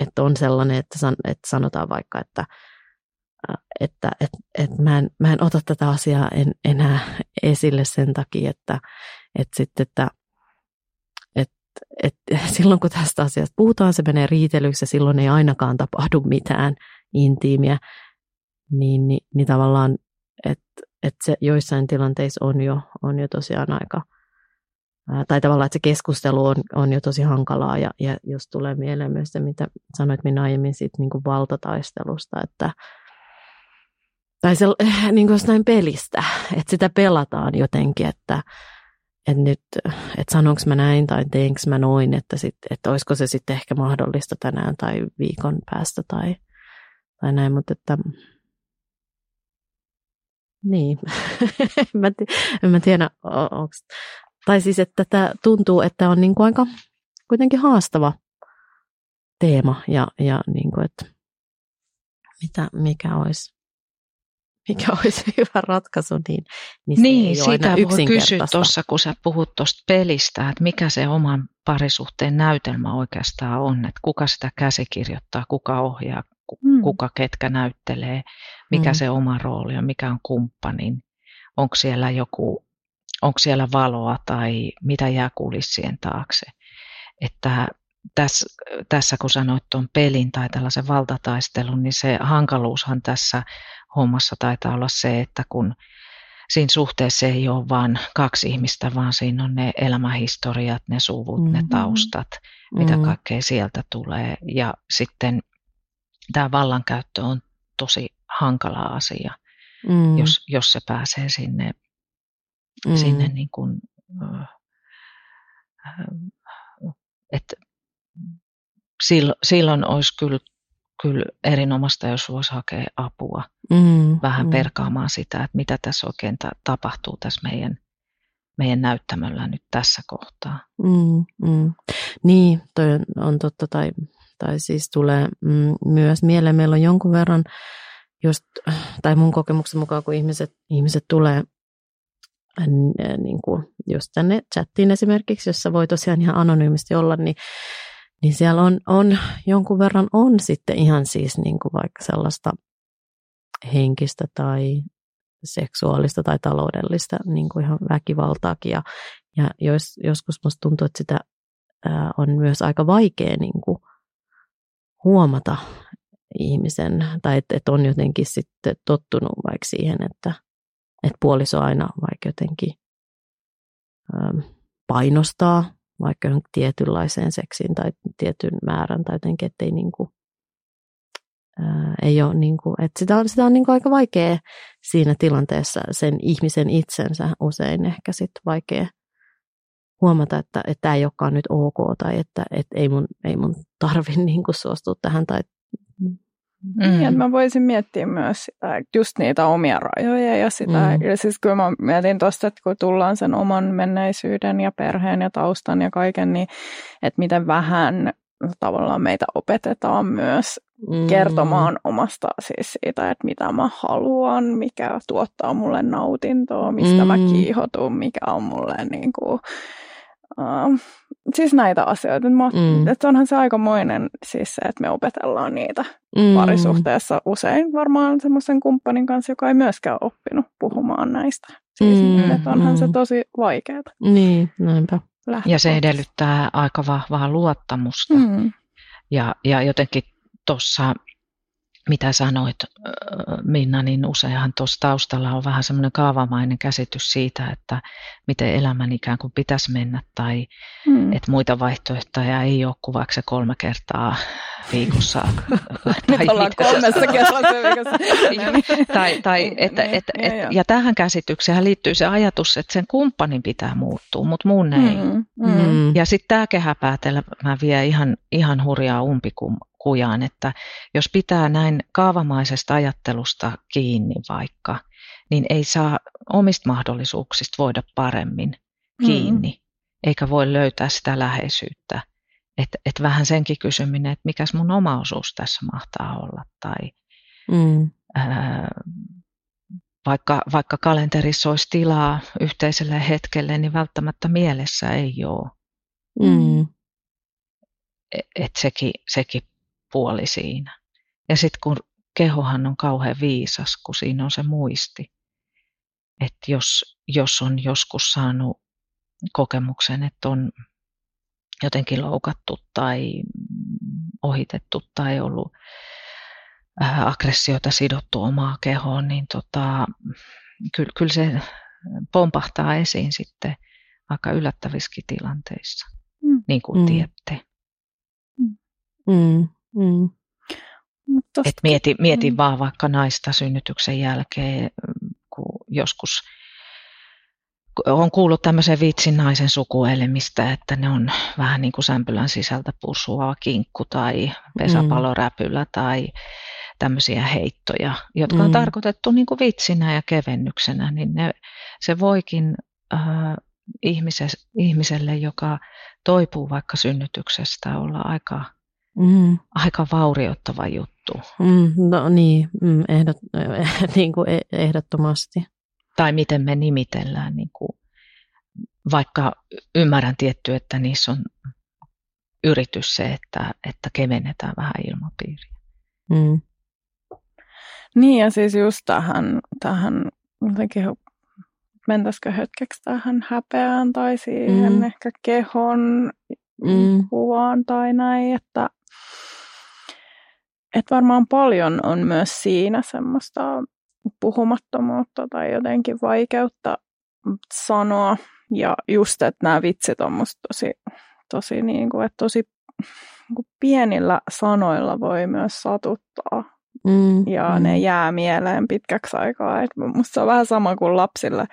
että on sellainen, että, san, että sanotaan vaikka, että, että, että, että mä, en, mä en ota tätä asiaa en, enää esille sen takia, että, että, sitten, että et silloin kun tästä asiasta puhutaan, se menee riitelyksi ja silloin ei ainakaan tapahdu mitään intiimiä, niin, niin, niin tavallaan, että et se joissain tilanteissa on jo, on jo tosiaan aika, tai tavallaan, että se keskustelu on, on jo tosi hankalaa ja, ja jos tulee mieleen myös se, mitä sanoit minä aiemmin siitä niin kuin valtataistelusta, että tai se, niin kuin jostain pelistä, että sitä pelataan jotenkin, että, että nyt, että sanonko mä näin tai teenkö mä noin, että, sit, että olisiko se sitten ehkä mahdollista tänään tai viikon päästä tai, tai näin, mutta että niin, mä, en mä tiedä, onko, tai siis, että tämä tuntuu, että on niin kuin aika kuitenkin haastava teema ja, ja niin kuin, että mitä, mikä olisi mikä olisi hyvä ratkaisu, niin, niin, niin ei sitä voi kysyä tuossa, kun sä puhut tuosta pelistä, että mikä se oman parisuhteen näytelmä oikeastaan on, että kuka sitä käsikirjoittaa, kuka ohjaa, mm. kuka ketkä näyttelee, mikä mm. se oma rooli on, mikä on kumppanin, onko siellä joku, onko siellä valoa tai mitä jää kulissien taakse. Että tässä, tässä kun sanoit tuon pelin tai tällaisen valtataistelun, niin se hankaluushan tässä hommassa taitaa olla se, että kun siinä suhteessa ei ole vain kaksi ihmistä, vaan siinä on ne elämähistoriat, ne suvut, mm-hmm. ne taustat, mitä mm-hmm. kaikkea sieltä tulee. Ja sitten tämä vallankäyttö on tosi hankala asia, mm. jos, jos se pääsee sinne, mm. sinne niin kuin, että silloin, olisi kyllä, kyllä erinomaista, jos voisi hakea apua mm, vähän mm. perkaamaan sitä, että mitä tässä oikein ta- tapahtuu tässä meidän, meidän näyttämöllä nyt tässä kohtaa. Mm, mm. Niin, toi on, on totta, tai, tai siis tulee mm, myös mieleen, meillä on jonkun verran, just, tai mun kokemuksen mukaan, kun ihmiset, ihmiset tulee niin kuin just tänne chattiin esimerkiksi, jossa voi tosiaan ihan anonyymisti olla, niin niin siellä on, on jonkun verran on sitten ihan siis niin kuin vaikka sellaista henkistä tai seksuaalista tai taloudellista niin kuin ihan väkivaltaakin. Ja, ja jos, joskus musta tuntuu, että sitä ää, on myös aika vaikea niin kuin huomata ihmisen, tai että, että on jotenkin sitten tottunut vaikka siihen, että, että puoliso aina vaikka jotenkin ää, painostaa vaikka johonkin tietynlaiseen seksiin tai tietyn määrän tai jotenkin, ettei niin kuin, ää, ei ole niin kuin, että sitä on, sitä on niin kuin aika vaikea siinä tilanteessa sen ihmisen itsensä usein ehkä sitten vaikea huomata, että, tämä ei olekaan nyt ok tai että, että ei mun, ei mun tarvi niin kuin suostua tähän tai Mm. Niin, että mä voisin miettiä myös sitä, just niitä omia rajoja ja sitä. Mm. Ja siis kyllä mä mietin tuosta, että kun tullaan sen oman menneisyyden ja perheen ja taustan ja kaiken, niin että miten vähän tavallaan meitä opetetaan myös mm. kertomaan omasta siis siitä, että mitä mä haluan, mikä tuottaa mulle nautintoa, mistä mm. mä kiihotun, mikä on mulle niin kuin, Uh, siis näitä asioita. Mä, mm. että onhan se aikamoinen siis se, että me opetellaan niitä mm. parisuhteessa usein varmaan semmoisen kumppanin kanssa, joka ei myöskään oppinut puhumaan näistä. Siis mm. että onhan mm. se tosi vaikeaa. Niin, näinpä. Ja se edellyttää aika vahvaa luottamusta. Mm. Ja, ja jotenkin tuossa mitä sanoit Minna, niin useinhan tuossa taustalla on vähän semmoinen kaavamainen käsitys siitä, että miten elämän ikään kuin pitäisi mennä tai mm. että muita vaihtoehtoja ei ole kuin vaikka se kolme kertaa viikossa. tai ollaan kolmessa kerrassa tai, tai, että, niin, että, et, ja tähän käsitykseen liittyy se ajatus, että sen kumppanin pitää muuttua, mutta mun ei. Mm, mm. Ja sitten tämä kehäpäätelmä vie ihan, ihan hurjaa umpikum, kujaan, että jos pitää näin kaavamaisesta ajattelusta kiinni vaikka, niin ei saa omista mahdollisuuksista voida paremmin kiinni, mm. eikä voi löytää sitä läheisyyttä. Että et vähän senkin kysyminen, että mikäs mun oma osuus tässä mahtaa olla, tai mm. ää, vaikka, vaikka kalenterissa olisi tilaa yhteiselle hetkelle, niin välttämättä mielessä ei ole. Mm. Että et sekin, sekin puoli siinä. Ja sitten kun kehohan on kauhean viisas, kun siinä on se muisti. Että jos, jos on joskus saanut kokemuksen, että on jotenkin loukattu tai ohitettu tai ollut äh, aggressiota sidottu omaa kehoon, niin tota, kyllä, kyllä se pompahtaa esiin sitten aika yllättävissäkin tilanteissa, mm. niin kuin mm. tiedätte. Mm. Mm. Et mieti, mieti mm. vaan vaikka naista synnytyksen jälkeen, kun joskus on kuullut tämmöisen vitsin naisen sukuelimistä, että ne on vähän niin kuin sämpylän sisältä pusua kinkku tai pesäpaloräpylä mm. tai tämmöisiä heittoja, jotka on mm. tarkoitettu niin kuin vitsinä ja kevennyksenä, niin ne, se voikin äh, ihmiselle, ihmiselle, joka toipuu vaikka synnytyksestä, olla aika mm. aika vaurioittava juttu. Mm, no niin, mm, ehdot, niin kuin e, ehdottomasti. Tai miten me nimitellään, niin kuin, vaikka ymmärrän tietty, että niissä on yritys se, että, että kevennetään vähän ilmapiiriä. Mm. Niin ja siis just tähän, tähän jotenkin mentäisikö hetkeksi tähän häpeään tai siihen mm. ehkä kehon mm. kuvaan tai näin, että, että varmaan paljon on myös siinä semmoista puhumattomuutta tai jotenkin vaikeutta sanoa. Ja just, että nämä vitsit on musta tosi, tosi, niin kuin, että tosi niin kuin pienillä sanoilla voi myös satuttaa Mm, ja mm. ne jää mieleen pitkäksi aikaa. Et musta se on vähän sama kuin lapsille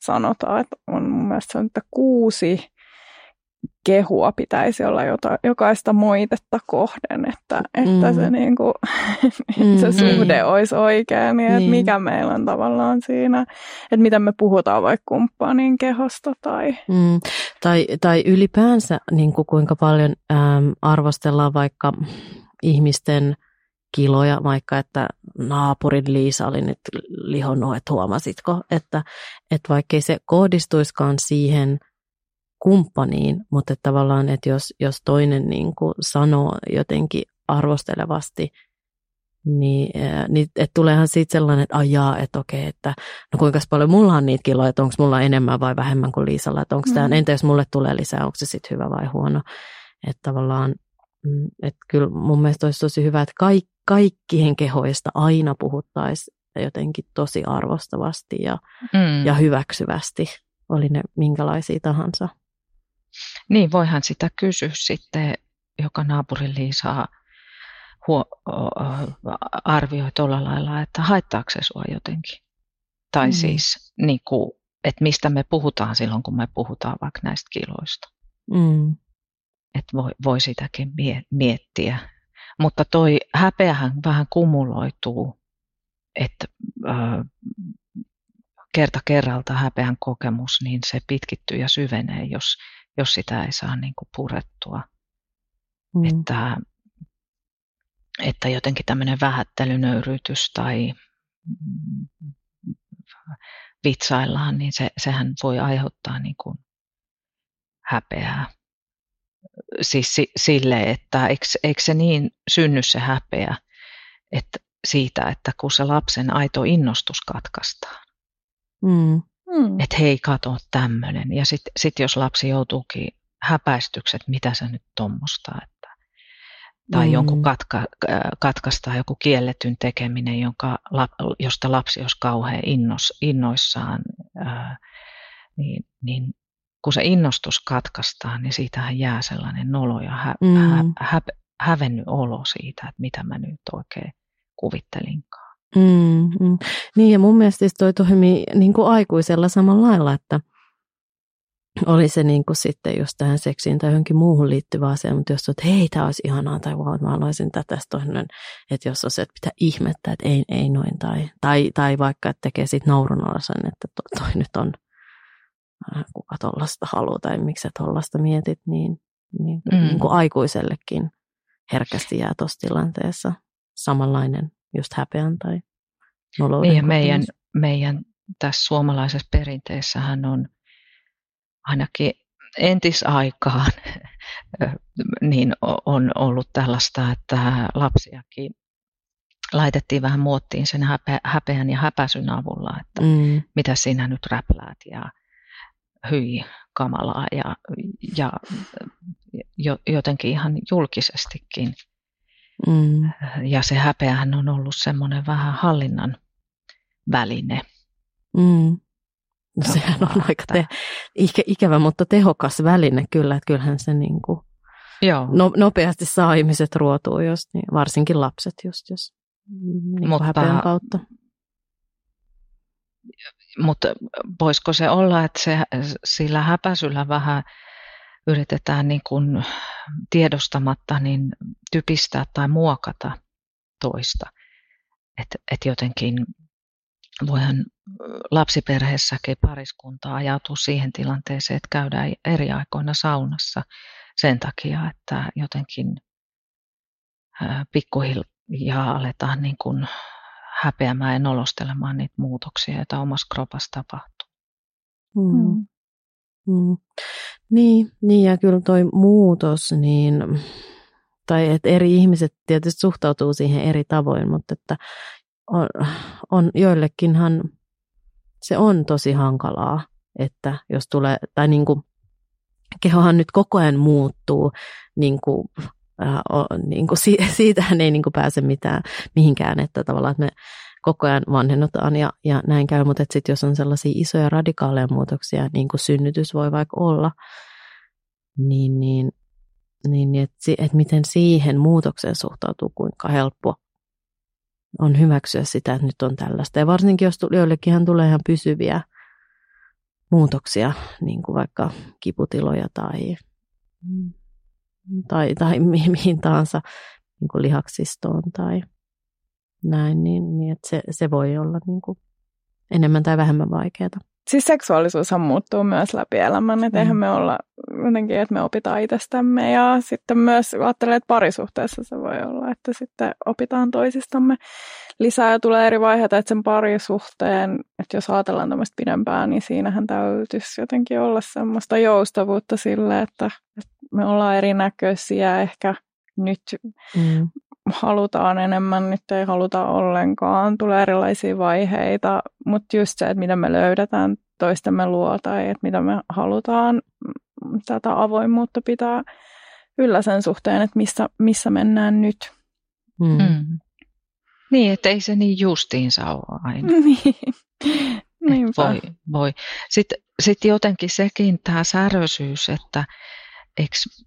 sanotaan, että on mun mielestä se on, että kuusi kehua pitäisi olla jota, jokaista moitetta kohden, että, että mm. se, niin kuin, mm. se suhde mm. olisi oikea, niin, että niin. mikä meillä on tavallaan siinä, että miten me puhutaan vaikka kumppanin kehosta. Tai, mm. tai, tai ylipäänsä niin kuin kuinka paljon äm, arvostellaan vaikka ihmisten kiloja, vaikka että naapurin Liisa oli nyt lihonnut, että huomasitko, että, että vaikkei se kohdistuiskaan siihen kumppaniin, mutta että tavallaan, että jos, jos toinen niin kuin sanoo jotenkin arvostelevasti, niin, niin että tuleehan siitä sellainen, että ajaa, että okei, että no kuinka paljon mulla on niitä kiloja, että onko mulla enemmän vai vähemmän kuin Liisalla, että onko mm. tämä, entä jos mulle tulee lisää, onko se sitten hyvä vai huono, että tavallaan, mm, että kyllä mun mielestä olisi tosi hyvä, että kaikki kaikkien kehoista aina puhuttaisiin jotenkin tosi arvostavasti ja, mm. ja hyväksyvästi, oli ne minkälaisia tahansa. Niin, voihan sitä kysyä sitten, joka naapurin Liisaa huo, arvioi tuolla lailla, että haittaako se sua jotenkin. Tai mm. siis, niin kuin, että mistä me puhutaan silloin, kun me puhutaan vaikka näistä kiloista. Mm. Että voi, voi sitäkin miettiä mutta toi häpeähän vähän kumuloituu, että äh, kerta kerralta häpeän kokemus, niin se pitkittyy ja syvenee, jos, jos sitä ei saa niin kuin purettua. Mm. Että, että jotenkin tämmöinen vähättelynöyrytys tai vitsaillaan, niin se, sehän voi aiheuttaa niin kuin häpeää siis sille, että eikö, eikö se niin synny se häpeä että siitä, että kun se lapsen aito innostus katkaistaan. Mm. Mm. Että hei, kato tämmöinen. Ja sitten sit jos lapsi joutuukin häpäistykset, mitä se nyt tuommoista, että, tai mm. jonkun katka, katkaistaan joku kielletyn tekeminen, jonka, josta lapsi olisi kauhean innos, innoissaan, ää, niin, niin kun se innostus katkaistaan, niin siitähän jää sellainen nolo ja hä, mm. hä, hä, hävennyt olo siitä, että mitä mä nyt oikein kuvittelinkaan. Mm, mm. Niin ja mun mielestä toi toimii niin kuin aikuisella samalla lailla, että oli se niin kuin sitten just tähän seksiin tai johonkin muuhun liittyvä asia, mutta jos että hei, tämä olisi ihanaa tai wow, mä haluaisin tätä toinen, että jos on se, että pitää ihmettä, että ei, ei noin, tai, tai, tai vaikka, että tekee sitten naurun alasen, että toi nyt on Äh, kuka tuollaista haluaa tai miksi sä tuollaista mietit, niin, niin, mm. niin kuin aikuisellekin herkästi jää tuossa tilanteessa samanlainen just häpeän tai nolouden niin meidän, meidän tässä suomalaisessa perinteessähän on ainakin entisaikaan niin on ollut tällaista, että lapsiakin laitettiin vähän muottiin sen häpeän ja häpäsyn avulla, että mm. mitä sinä nyt räpläät ja hyi kamalaa ja, ja jo, jotenkin ihan julkisestikin. Mm. Ja se häpeähän on ollut semmoinen vähän hallinnan väline. Mm. No, sehän on aika te- ikä, ikävä, mutta tehokas väline kyllä, että kyllähän se niin kuin Joo. No, nopeasti saa ihmiset ruotua, jos, niin, varsinkin lapset just, jos niin mutta, häpeän kautta mutta voisiko se olla, että se, sillä häpäisyllä vähän yritetään niin kuin tiedostamatta niin typistää tai muokata toista. Että et jotenkin voihan lapsiperheessäkin pariskunta ajautua siihen tilanteeseen, että käydään eri aikoina saunassa sen takia, että jotenkin pikkuhiljaa aletaan niin kuin häpeämään ja nolostelemaan niitä muutoksia, joita omassa kropassa tapahtuu. Mm. Mm. Niin, niin, ja kyllä toi muutos, niin, tai että eri ihmiset tietysti suhtautuu siihen eri tavoin, mutta että on, on joillekinhan se on tosi hankalaa, että jos tulee, tai niin kuin, kehohan nyt koko ajan muuttuu, niin kuin, äh, niin kuin siitähän ei niin kuin pääse mitään, mihinkään, että tavallaan että me koko ajan vanhennutaan ja, ja näin käy, mutta sitten jos on sellaisia isoja radikaaleja muutoksia, niin kuin synnytys voi vaikka olla, niin, niin, niin, niin että et miten siihen muutokseen suhtautuu, kuinka helppo on hyväksyä sitä, että nyt on tällaista. Ja varsinkin jos joillekin tulee ihan pysyviä muutoksia, niin kuin vaikka kiputiloja tai, tai, tai mihin tahansa niin kuin lihaksistoon tai näin, niin, niin että se, se voi olla niin kuin enemmän tai vähemmän vaikeaa. Siis seksuaalisuushan muuttuu myös läpi elämän, että mm. eihän me olla jotenkin, että me opitaan itsestämme ja sitten myös ajattelee, että parisuhteessa se voi olla, että sitten opitaan toisistamme lisää ja tulee eri vaiheita, että sen parisuhteen, että jos ajatellaan tämmöistä pidempään, niin siinähän täytyisi jotenkin olla semmoista joustavuutta sille, että, että me ollaan erinäköisiä ehkä nyt mm halutaan enemmän, nyt ei haluta ollenkaan, tulee erilaisia vaiheita, mutta just se, että mitä me löydetään toistemme luo tai että mitä me halutaan, mm, tätä avoimuutta pitää yllä sen suhteen, että missä, missä mennään nyt. Mm. Mm. Niin, että ei se niin justiinsa ole aina. niin. Voi, voi. Sitten, sitten jotenkin sekin tämä säröisyys, että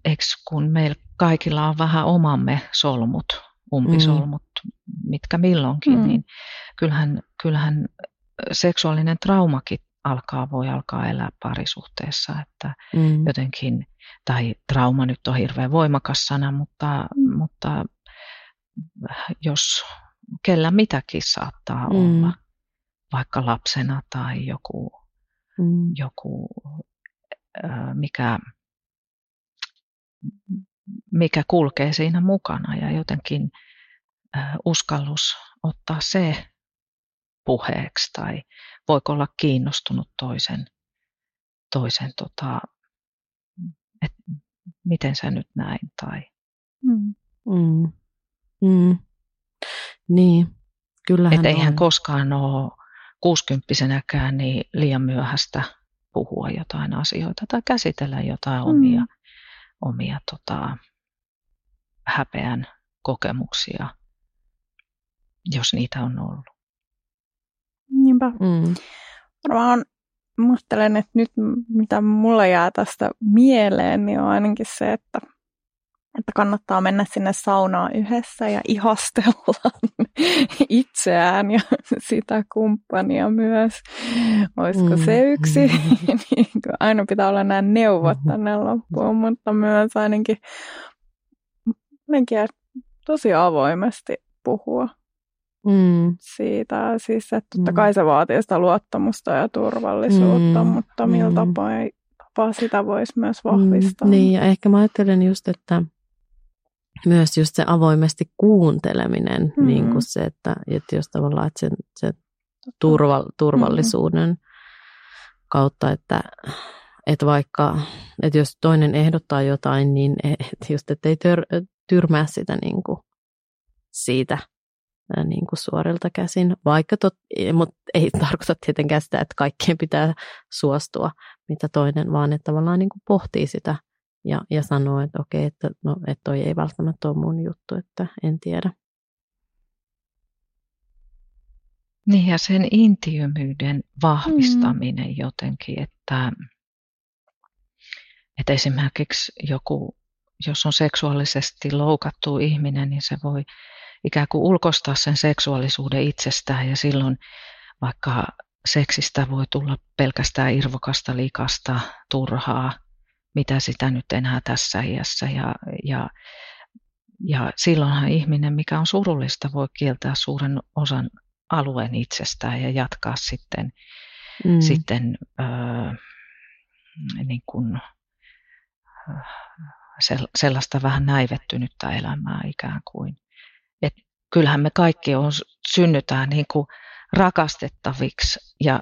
eks kun meillä kaikilla on vähän omamme solmut, umpisolmut, mm. mitkä milloinkin, mm. niin kyllähän, kyllähän seksuaalinen traumakin alkaa, voi alkaa elää parisuhteessa, että mm. jotenkin, tai trauma nyt on hirveän voimakas sana, mutta, mutta jos kellä mitäkin saattaa mm. olla, vaikka lapsena tai joku, mm. joku mikä mikä kulkee siinä mukana ja jotenkin uskallus ottaa se puheeksi tai voiko olla kiinnostunut toisen, toisen tota, että miten sä nyt näin tai mm. Mm. Mm. Niin, kyllähän Että eihän on. koskaan ole kuusikymppisenäkään niin liian myöhäistä puhua jotain asioita tai käsitellä jotain mm. omia omia tota, häpeän kokemuksia, jos niitä on ollut. Niinpä. Mm. Varmaan muistelen, että nyt mitä mulla jää tästä mieleen, niin on ainakin se, että että kannattaa mennä sinne saunaan yhdessä ja ihastella itseään ja sitä kumppania myös. Olisiko mm. se yksi? niin aina pitää olla nämä neuvot tänne loppuun, mutta myös ainakin, ainakin tosi avoimesti puhua mm. siitä. Siis, että totta mm. kai se vaatii sitä luottamusta ja turvallisuutta, mm. mutta millä mm. tapaa, tapaa sitä voisi myös vahvistaa. Mm. Niin, ja ehkä mä ajattelen just, että myös just se avoimesti kuunteleminen, mm. niin kuin se, että, että jos tavallaan että sen, se turva, turvallisuuden mm. kautta, että, että vaikka, että jos toinen ehdottaa jotain, niin että just, että ei tör, tyrmää sitä niin kuin siitä niin kuin suorilta käsin, vaikka tot, mutta ei tarkoita tietenkään sitä, että kaikkien pitää suostua, mitä toinen, vaan että tavallaan niin kuin pohtii sitä ja, ja sanoo, että okei, että, no, että toi ei välttämättä ole mun juttu, että en tiedä. Niin ja sen intiömyyden vahvistaminen mm. jotenkin, että, että esimerkiksi joku, jos on seksuaalisesti loukattu ihminen, niin se voi ikään kuin ulkostaa sen seksuaalisuuden itsestään ja silloin vaikka seksistä voi tulla pelkästään irvokasta, likasta, turhaa, mitä sitä nyt enää tässä iässä. Ja, ja, ja silloinhan ihminen, mikä on surullista, voi kieltää suuren osan alueen itsestään ja jatkaa sitten, mm. sitten öö, niin kuin, sellaista vähän näivettynyttä elämää ikään kuin. Et kyllähän me kaikki on, synnytään niin kuin rakastettaviksi ja,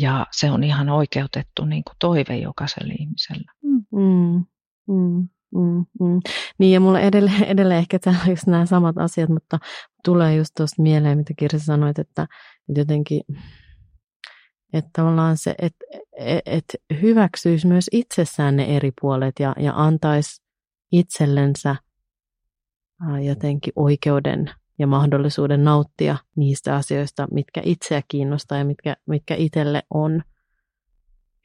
ja se on ihan oikeutettu niin kuin toive jokaiselle ihmisellä. Mm, mm, mm, mm. Niin ja mulle edelleen, edelleen ehkä täällä on just nämä samat asiat, mutta tulee just tuosta mieleen, mitä Kirsi sanoit, että, että jotenkin että tavallaan se, että et, et hyväksyisi myös itsessään ne eri puolet ja, ja antaisi itsellensä jotenkin oikeuden ja mahdollisuuden nauttia niistä asioista, mitkä itseä kiinnostaa ja mitkä, mitkä itselle on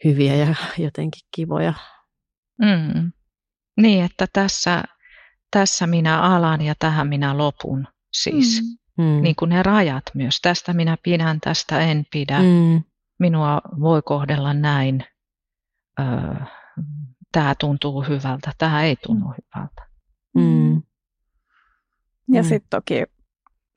hyviä ja jotenkin kivoja. Mm. Niin, että tässä, tässä minä alan ja tähän minä lopun siis. Mm. mm. Niin kuin ne rajat myös. Tästä minä pidän, tästä en pidä. Mm. Minua voi kohdella näin. Öö, tämä tuntuu hyvältä, tämä ei tunnu hyvältä. Mm. Ja mm. sitten toki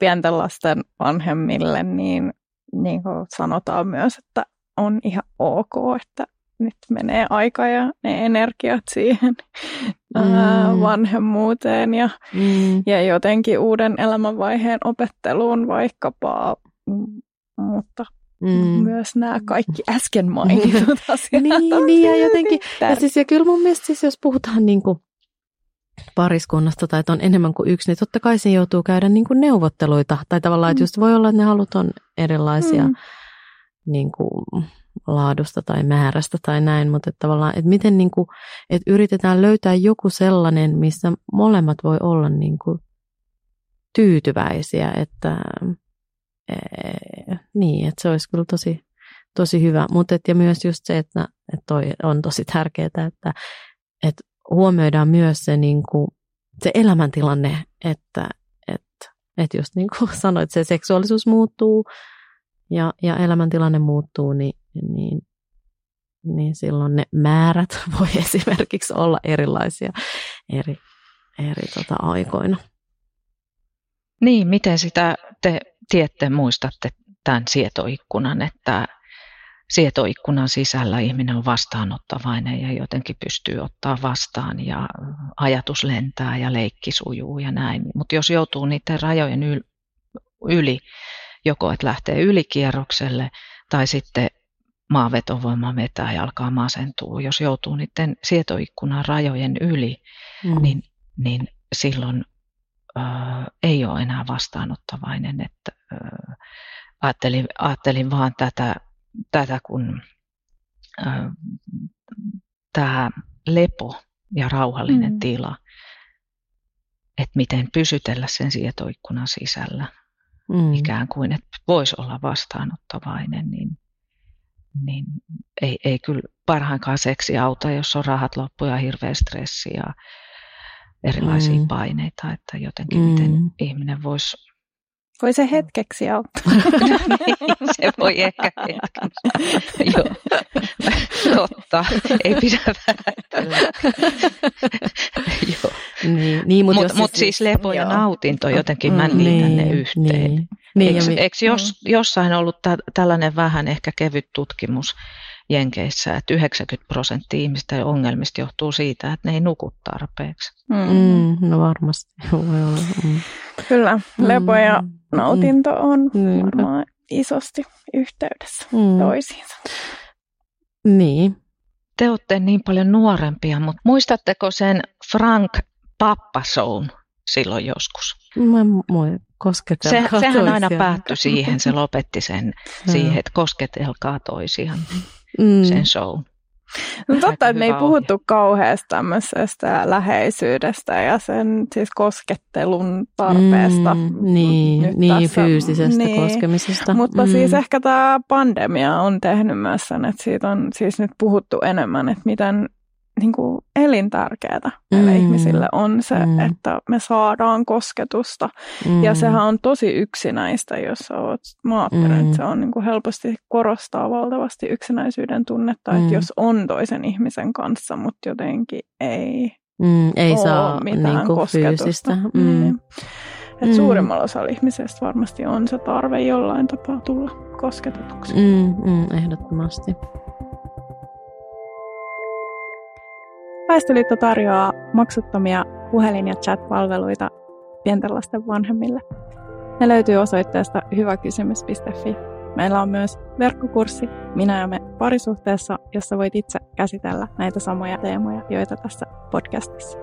pienten lasten vanhemmille, niin, niin kuin sanotaan myös, että on ihan ok, että nyt menee aika ja ne energiat siihen mm. ää, vanhemmuuteen ja, mm. ja jotenkin uuden elämänvaiheen opetteluun vaikkapa, mutta mm. myös nämä kaikki äsken mainitut asiat. niin, niin ja jotenkin, ja, siis, ja kyllä mun mielestä siis, jos puhutaan niin kuin pariskunnasta tai että on enemmän kuin yksi, niin totta kai se joutuu käydä niin kuin neuvotteluita. Tai tavallaan, että mm. just voi olla, että ne halut on erilaisia mm. niin kuin laadusta tai määrästä tai näin, mutta että tavallaan, että miten niin kuin, että yritetään löytää joku sellainen, missä molemmat voi olla niin kuin tyytyväisiä, että ee, niin, että se olisi kyllä tosi, tosi hyvä. Mutta ja myös just se, että, että toi on tosi tärkeää, että, että huomioidaan myös se, niin kuin, se elämäntilanne, että, että, että just niin kuin sanoit, se seksuaalisuus muuttuu ja, ja elämäntilanne muuttuu, niin, niin, niin silloin ne määrät voi esimerkiksi olla erilaisia eri, eri tota, aikoina. Niin, miten sitä te tiette, muistatte tämän sietoikkunan, että sietoikkunan sisällä ihminen on vastaanottavainen ja jotenkin pystyy ottaa vastaan ja ajatus lentää ja leikki sujuu ja näin. Mutta jos joutuu niiden rajojen yli, joko että lähtee ylikierrokselle tai sitten maavetovoima vetää ja alkaa masentua. Jos joutuu niiden sietoikkunan rajojen yli, mm. niin, niin silloin ö, ei ole enää vastaanottavainen. Että, ö, ajattelin, ajattelin vaan tätä tätä, kun tämä lepo ja rauhallinen mm. tila, että miten pysytellä sen sietoikkunan sisällä, mm. ikään kuin, että voisi olla vastaanottavainen, niin, niin ei, ei kyllä parhainkaan seksi auta, jos on rahat loppu ja hirveä stressi ja erilaisia mm. paineita, että jotenkin mm. miten ihminen voisi voi se hetkeksi auttaa. niin, se voi ehkä hetkeksi. Joo, totta. Ei pidä vähätellä. Niin, niin, mutta mut, mut siis, siis lepo ja nautinto jotenkin, mä liitän niin, ne yhteen. Niin. Niin, eikö, eikö jos, mm. jossain ollut tä, tällainen vähän ehkä kevyt tutkimus Jenkeissä, että 90 prosenttia ihmisten ongelmista johtuu siitä, että ne ei nuku tarpeeksi. Mm. Mm, no varmasti voi olla. Mm. Kyllä, lepo ja mm. Nautinto on mm. varmaan isosti yhteydessä mm. toisiinsa. Niin. Te olette niin paljon nuorempia, mutta muistatteko sen Frank Pappasoun silloin joskus? Mä en kosketelkaa se, Sehän aina päättyi siihen, se lopetti sen siihen, että kosketelkaa toisiaan, mm. sen show. No totta, että me ei puhuttu kauheasti tämmöisestä läheisyydestä ja sen siis koskettelun tarpeesta. Mm, niin, niin fyysisestä niin. koskemisesta. Mutta mm. siis ehkä tämä pandemia on tehnyt myös sen, että siitä on siis nyt puhuttu enemmän, että miten niin kuin elintärkeää meille mm. ihmisille on se, mm. että me saadaan kosketusta. Mm. Ja sehän on tosi yksinäistä, jos sä oot, mä ajattelen, mm. että se on niin kuin helposti korostaa valtavasti yksinäisyyden tunnetta, mm. että jos on toisen ihmisen kanssa, mutta jotenkin ei mm, ei saa mitään niin kuin kosketusta. Fyysistä. Mm. Niin. Et mm. suurimmalla osalla ihmisistä varmasti on se tarve jollain tapaa tulla kosketetuksi. Mm, mm, ehdottomasti. Väestöliitto tarjoaa maksuttomia puhelin- ja chat-palveluita pienten lasten vanhemmille. Ne löytyy osoitteesta hyväkysymys.fi. Meillä on myös verkkokurssi Minä ja me parisuhteessa, jossa voit itse käsitellä näitä samoja teemoja, joita tässä podcastissa.